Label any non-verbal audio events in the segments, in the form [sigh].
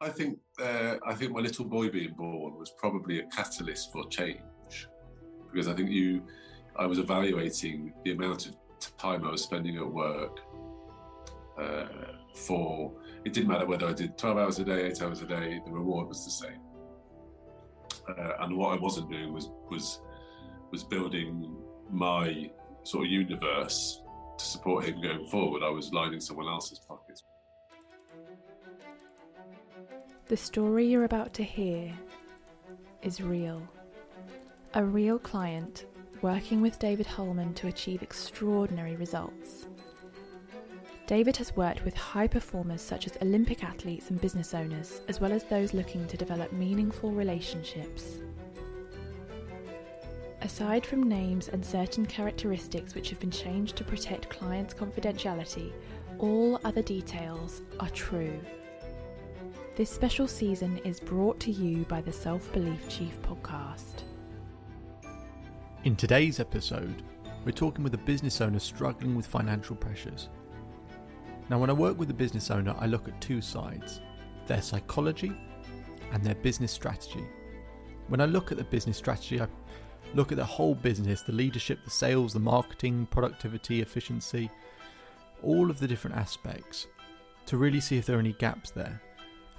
I think uh, I think my little boy being born was probably a catalyst for change because I think you I was evaluating the amount of time I was spending at work uh, for it didn't matter whether I did 12 hours a day, eight hours a day, the reward was the same. Uh, and what I wasn't doing was was was building my sort of universe to support him going forward. I was lining someone else's pockets. The story you're about to hear is real. A real client working with David Hulman to achieve extraordinary results. David has worked with high performers such as Olympic athletes and business owners, as well as those looking to develop meaningful relationships. Aside from names and certain characteristics which have been changed to protect clients' confidentiality, all other details are true. This special season is brought to you by the Self Belief Chief podcast. In today's episode, we're talking with a business owner struggling with financial pressures. Now, when I work with a business owner, I look at two sides their psychology and their business strategy. When I look at the business strategy, I look at the whole business the leadership, the sales, the marketing, productivity, efficiency, all of the different aspects to really see if there are any gaps there.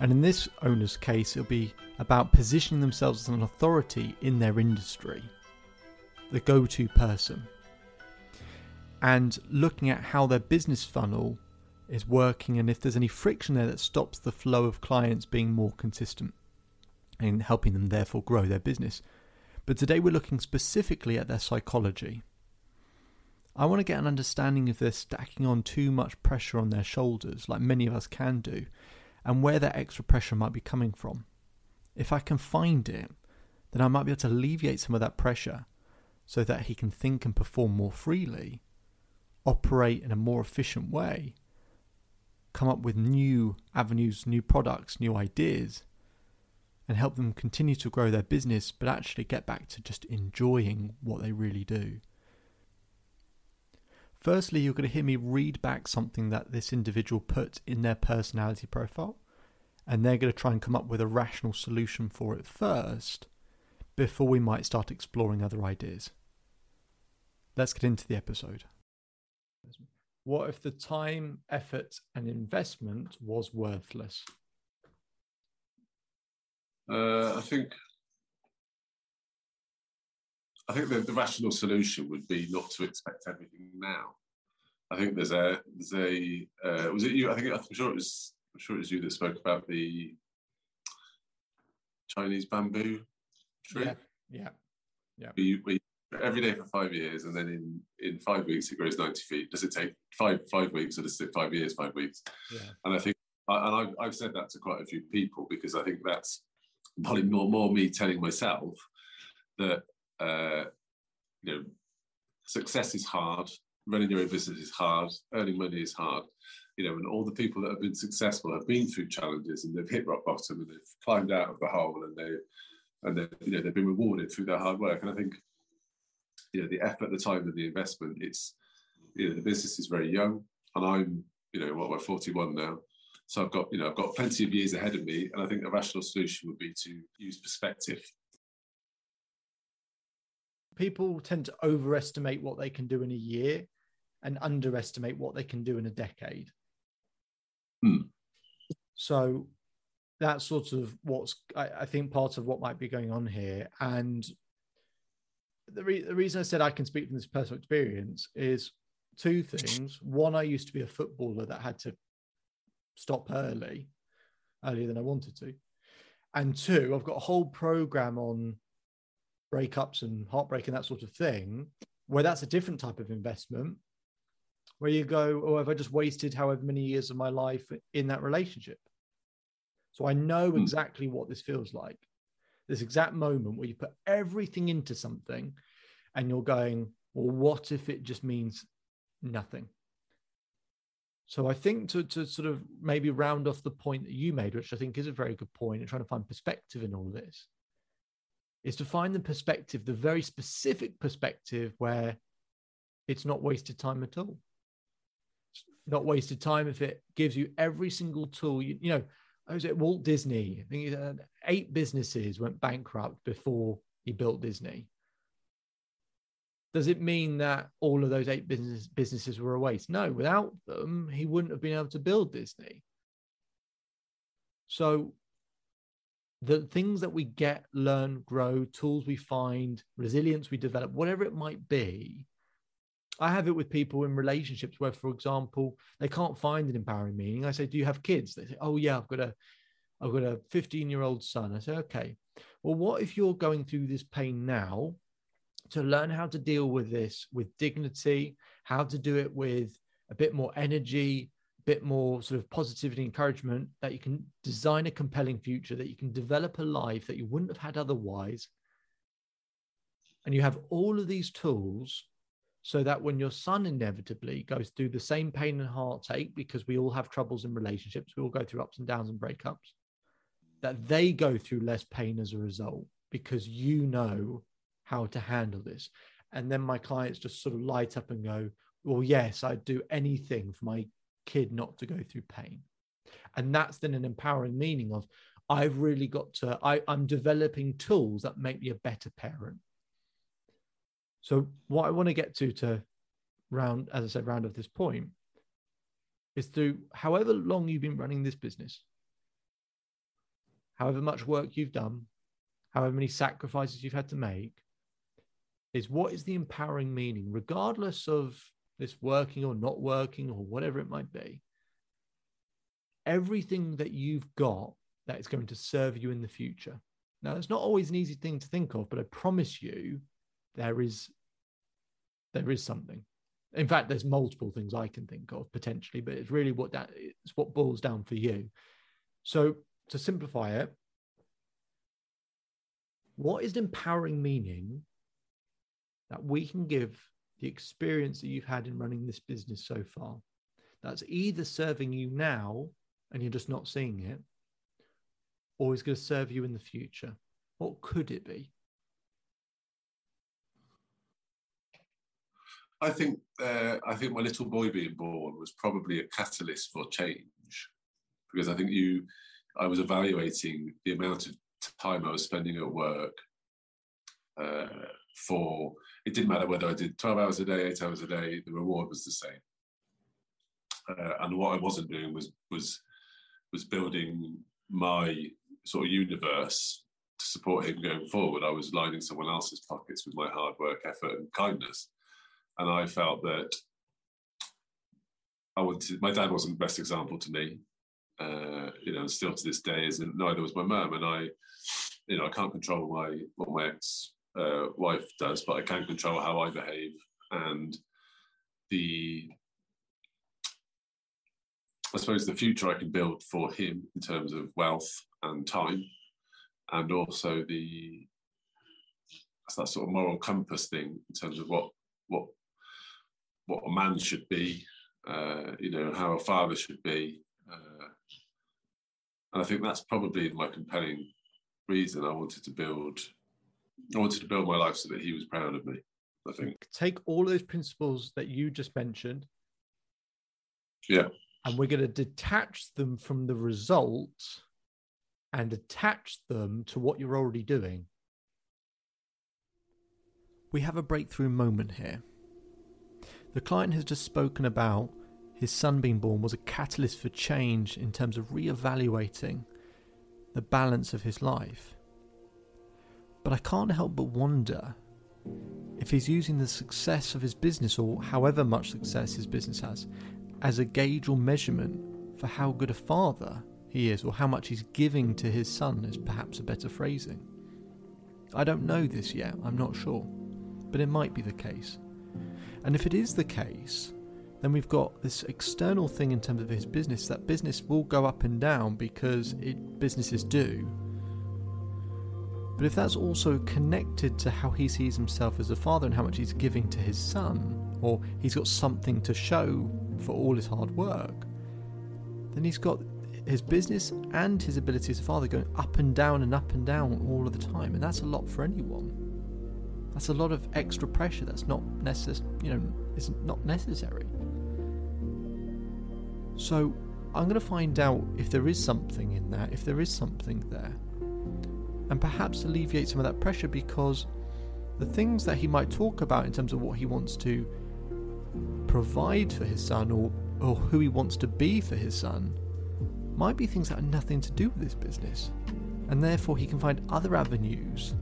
And in this owner's case, it'll be about positioning themselves as an authority in their industry the go to person and looking at how their business funnel is working and if there's any friction there that stops the flow of clients being more consistent and helping them therefore grow their business. But today we're looking specifically at their psychology. I want to get an understanding if they're stacking on too much pressure on their shoulders, like many of us can do, and where that extra pressure might be coming from. If I can find it, then I might be able to alleviate some of that pressure so that he can think and perform more freely, operate in a more efficient way, come up with new avenues, new products, new ideas, and help them continue to grow their business, but actually get back to just enjoying what they really do. Firstly, you're going to hear me read back something that this individual put in their personality profile, and they're going to try and come up with a rational solution for it first before we might start exploring other ideas let's get into the episode. What if the time, effort, and investment was worthless? Uh, I think I think the, the, rational solution would be not to expect everything now. I think there's a there's a uh, was it you? I think I'm sure it was I'm sure it was you that spoke about the Chinese bamboo tree. Yeah, yeah, yeah. We, we every day for five years, and then in in five weeks it grows ninety feet. Does it take five five weeks, or does it take five years, five weeks? Yeah. And I think, and I've, I've said that to quite a few people because I think that's probably more more me telling myself that uh, you know success is hard, running your own business is hard, earning money is hard. You know, and all the people that have been successful have been through challenges and they've hit rock bottom and they've climbed out of the hole and they and they you know they've been rewarded through their hard work. And I think you know the effort, the time, and the investment. It's you know the business is very young, and I'm you know what we're 41 now, so I've got you know I've got plenty of years ahead of me, and I think a rational solution would be to use perspective. People tend to overestimate what they can do in a year, and underestimate what they can do in a decade. Hmm. So that's sort of what's I, I, think part of what might be going on here and the, re- the reason I said I can speak from this personal experience is two things. One, I used to be a footballer that had to stop early, earlier than I wanted to. And two, I've got a whole program on breakups and heartbreak and that sort of thing, where that's a different type of investment, where you go, oh, have I just wasted however many years of my life in that relationship? So I know hmm. exactly what this feels like. This exact moment where you put everything into something and you're going, well, what if it just means nothing? So I think to, to sort of maybe round off the point that you made, which I think is a very good point, and trying to find perspective in all of this, is to find the perspective, the very specific perspective where it's not wasted time at all. It's not wasted time if it gives you every single tool. You, you know, I was at Walt Disney. I think eight businesses went bankrupt before he built Disney. Does it mean that all of those eight business, businesses were a waste? No, without them, he wouldn't have been able to build Disney. So, the things that we get, learn, grow, tools we find, resilience we develop, whatever it might be, I have it with people in relationships where, for example, they can't find an empowering meaning. I say, "Do you have kids?" They say, "Oh yeah, I've got a, I've got a 15 year old son." I say, "Okay, well, what if you're going through this pain now? To learn how to deal with this with dignity, how to do it with a bit more energy, bit more sort of positivity, encouragement, that you can design a compelling future, that you can develop a life that you wouldn't have had otherwise." And you have all of these tools so that when your son inevitably goes through the same pain and heartache, because we all have troubles in relationships, we all go through ups and downs and breakups, that they go through less pain as a result because you know how to handle this. And then my clients just sort of light up and go, Well, yes, I'd do anything for my kid not to go through pain. And that's then an empowering meaning of I've really got to, I, I'm developing tools that make me a better parent. So what I want to get to to round, as I said, round of this point is through however long you've been running this business, however much work you've done, however many sacrifices you've had to make, is what is the empowering meaning, regardless of this working or not working or whatever it might be. Everything that you've got that is going to serve you in the future. Now, it's not always an easy thing to think of, but I promise you there is there is something. In fact, there's multiple things I can think of potentially, but it's really what that it's what boils down for you. So to simplify it, what is empowering meaning that we can give the experience that you've had in running this business so far? That's either serving you now and you're just not seeing it, or is going to serve you in the future. What could it be? I think uh, I think my little boy being born was probably a catalyst for change because I think you I was evaluating the amount of time I was spending at work uh, for it didn't matter whether I did 12 hours a day, eight hours a day, the reward was the same. Uh, and what I wasn't doing was was was building my sort of universe to support him going forward. I was lining someone else's pockets with my hard work, effort, and kindness and I felt that I wanted. My dad wasn't the best example to me, uh, you know, still to this day isn't. Neither was my mum, and I, you know, I can't control my what my ex uh, wife does, but I can control how I behave and the. I suppose the future I can build for him in terms of wealth and time, and also the that sort of moral compass thing in terms of what what what a man should be, uh, you know, how a father should be. Uh, and I think that's probably my compelling reason I wanted to build. I wanted to build my life so that he was proud of me. I think. Take all those principles that you just mentioned. Yeah. And we're going to detach them from the results and attach them to what you're already doing. We have a breakthrough moment here. The client has just spoken about his son being born was a catalyst for change in terms of re-evaluating the balance of his life. But I can't help but wonder if he's using the success of his business or however much success his business has as a gauge or measurement for how good a father he is or how much he's giving to his son is perhaps a better phrasing. I don't know this yet, I'm not sure, but it might be the case. And if it is the case, then we've got this external thing in terms of his business. That business will go up and down because it, businesses do. But if that's also connected to how he sees himself as a father and how much he's giving to his son, or he's got something to show for all his hard work, then he's got his business and his ability as a father going up and down and up and down all of the time. And that's a lot for anyone. That's a lot of extra pressure that's not necessary, you know, is not necessary. So I'm going to find out if there is something in there, if there is something there, and perhaps alleviate some of that pressure because the things that he might talk about in terms of what he wants to provide for his son or, or who he wants to be for his son might be things that have nothing to do with his business. And therefore, he can find other avenues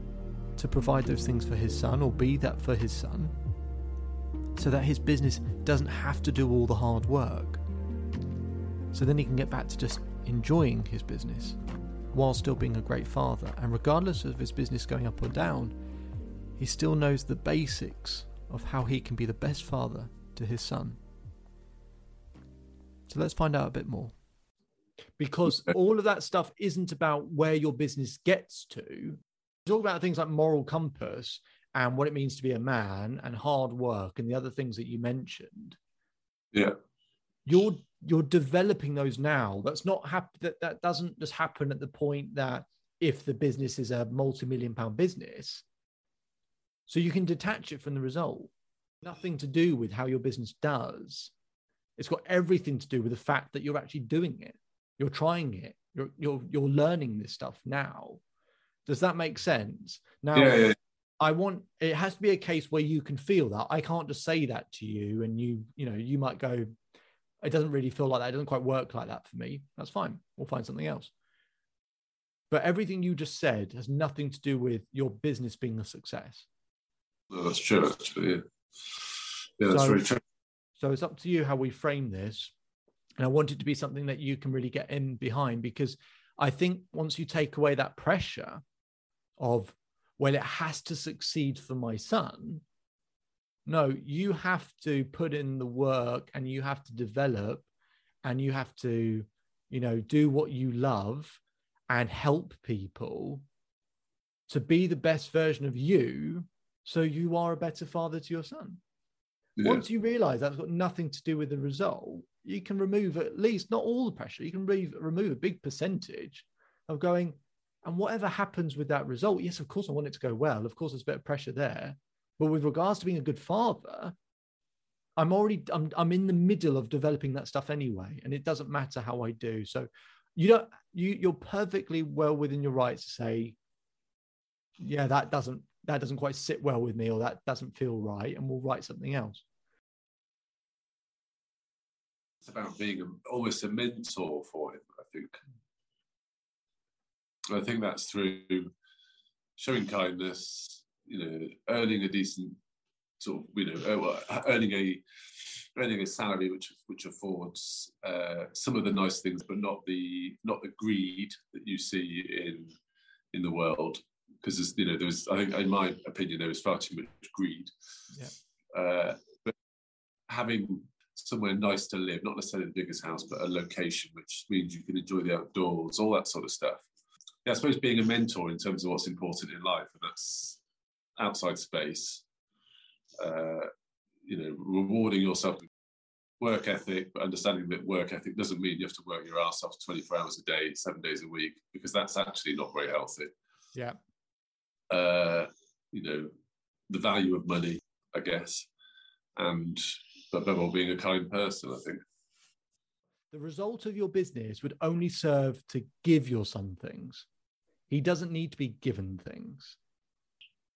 to provide those things for his son or be that for his son so that his business doesn't have to do all the hard work. So then he can get back to just enjoying his business while still being a great father. And regardless of his business going up or down, he still knows the basics of how he can be the best father to his son. So let's find out a bit more because [laughs] all of that stuff isn't about where your business gets to. Talk about things like moral compass and what it means to be a man and hard work and the other things that you mentioned. Yeah. You're you're developing those now. That's not hap- that that doesn't just happen at the point that if the business is a multi-million pound business. So you can detach it from the result. Nothing to do with how your business does. It's got everything to do with the fact that you're actually doing it. You're trying it. You're you're you're learning this stuff now. Does that make sense? Now, yeah, yeah. I want it has to be a case where you can feel that. I can't just say that to you, and you you know you might go, it doesn't really feel like that. It doesn't quite work like that for me. That's fine. We'll find something else. But everything you just said has nothing to do with your business being a success. No, that's true. Actually, yeah, yeah, that's so, very true. So it's up to you how we frame this. And I want it to be something that you can really get in behind because I think once you take away that pressure of, well, it has to succeed for my son. No, you have to put in the work and you have to develop and you have to, you know, do what you love and help people to be the best version of you so you are a better father to your son. Yeah. Once you realize that's got nothing to do with the result, you can remove at least not all the pressure. You can re- remove a big percentage of going, and whatever happens with that result, yes, of course, I want it to go well. Of course, there's a bit of pressure there. But with regards to being a good father, I'm already I'm I'm in the middle of developing that stuff anyway, and it doesn't matter how I do. So you don't you you're perfectly well within your rights to say, yeah, that doesn't that doesn't quite sit well with me, or that doesn't feel right, and we'll write something else it's about being a, almost a mentor for him. I think. I think that's through showing kindness, you know, earning a decent sort of, you know, uh, earning a earning a salary which which affords uh, some of the nice things, but not the not the greed that you see in in the world. Because you know, there was, I think, in my opinion, there was far too much greed. Yeah. Uh, but having somewhere nice to live, not necessarily the biggest house, but a location which means you can enjoy the outdoors, all that sort of stuff. Yeah, I suppose being a mentor in terms of what's important in life, and that's outside space, uh, you know, rewarding yourself work ethic, but understanding that work ethic doesn't mean you have to work your ass off 24 hours a day, seven days a week, because that's actually not very healthy. Yeah. Uh, you know, the value of money, I guess, and but above all, being a kind person, I think. The result of your business would only serve to give your son things. He doesn't need to be given things.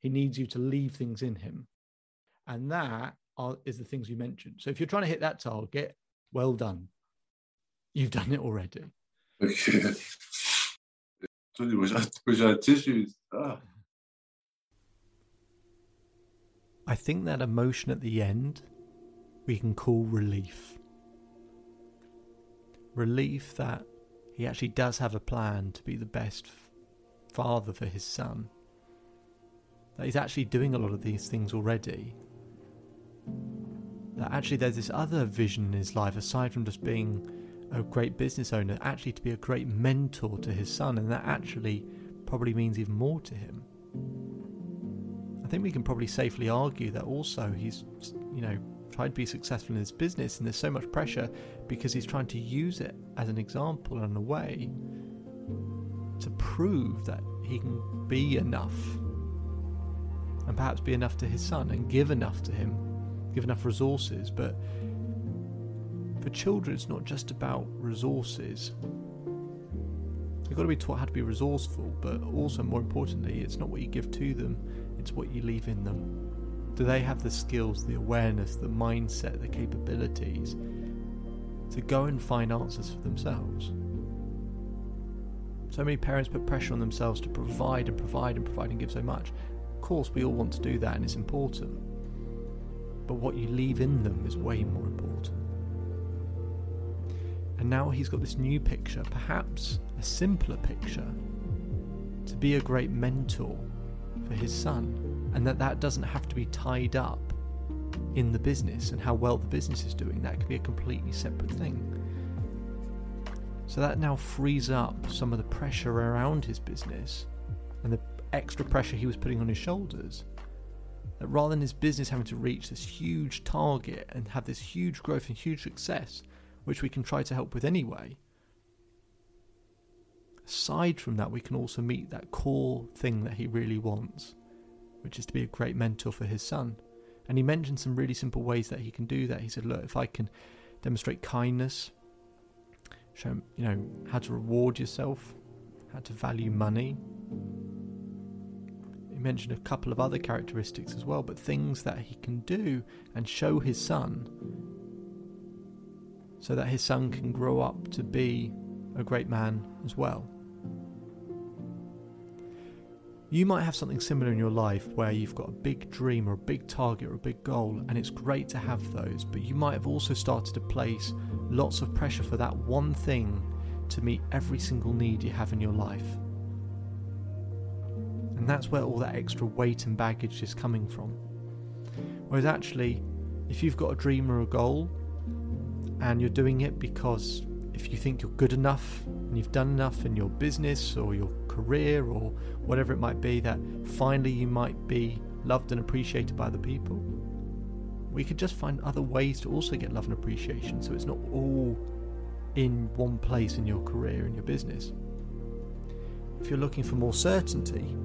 He needs you to leave things in him. And that are, is the things you mentioned. So if you're trying to hit that target, well done. You've done it already. Okay. I think that emotion at the end we can call relief. Relief that he actually does have a plan to be the best father for his son. That he's actually doing a lot of these things already. that actually there's this other vision in his life aside from just being a great business owner, actually to be a great mentor to his son, and that actually probably means even more to him. I think we can probably safely argue that also he's, you know, trying to be successful in his business, and there's so much pressure because he's trying to use it as an example and a way to prove that he can be enough and perhaps be enough to his son and give enough to him, give enough resources. But for children, it's not just about resources. You've got to be taught how to be resourceful, but also, more importantly, it's not what you give to them, it's what you leave in them. Do they have the skills, the awareness, the mindset, the capabilities to go and find answers for themselves? So many parents put pressure on themselves to provide and provide and provide and give so much. Course, we all want to do that and it's important. But what you leave in them is way more important. And now he's got this new picture, perhaps a simpler picture, to be a great mentor for his son. And that that doesn't have to be tied up in the business and how well the business is doing. That can be a completely separate thing. So that now frees up some of the pressure around his business and the extra pressure he was putting on his shoulders. That rather than his business having to reach this huge target and have this huge growth and huge success, which we can try to help with anyway, aside from that, we can also meet that core thing that he really wants, which is to be a great mentor for his son. And he mentioned some really simple ways that he can do that. He said, Look, if I can demonstrate kindness, show him, you know how to reward yourself, how to value money. Mentioned a couple of other characteristics as well, but things that he can do and show his son so that his son can grow up to be a great man as well. You might have something similar in your life where you've got a big dream or a big target or a big goal, and it's great to have those, but you might have also started to place lots of pressure for that one thing to meet every single need you have in your life. And that's where all that extra weight and baggage is coming from. Whereas actually, if you've got a dream or a goal, and you're doing it because if you think you're good enough and you've done enough in your business or your career or whatever it might be, that finally you might be loved and appreciated by the people. We could just find other ways to also get love and appreciation so it's not all in one place in your career and your business. If you're looking for more certainty,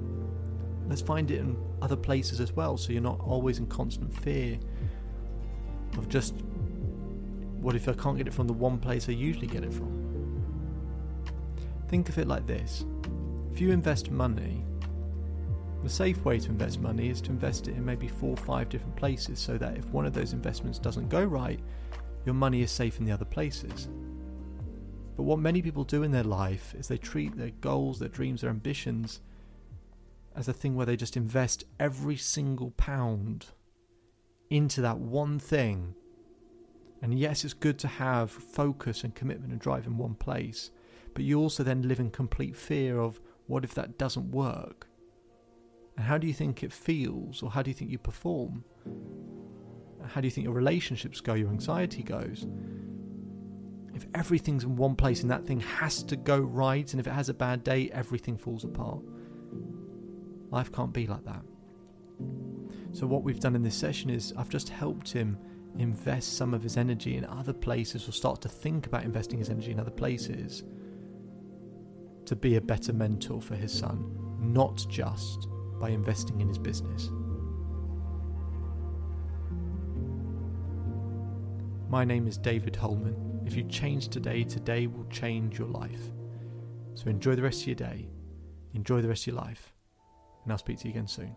let's find it in other places as well so you're not always in constant fear of just what if I can't get it from the one place I usually get it from? Think of it like this if you invest money, the safe way to invest money is to invest it in maybe four or five different places so that if one of those investments doesn't go right, your money is safe in the other places. But what many people do in their life is they treat their goals, their dreams, their ambitions as a thing where they just invest every single pound into that one thing. And yes, it's good to have focus and commitment and drive in one place, but you also then live in complete fear of what if that doesn't work? And how do you think it feels, or how do you think you perform? How do you think your relationships go, your anxiety goes? If everything's in one place and that thing has to go right, and if it has a bad day, everything falls apart. Life can't be like that. So, what we've done in this session is I've just helped him invest some of his energy in other places or start to think about investing his energy in other places to be a better mentor for his son, not just by investing in his business. My name is David Hulman. If you change today, today will change your life. So enjoy the rest of your day, enjoy the rest of your life, and I'll speak to you again soon.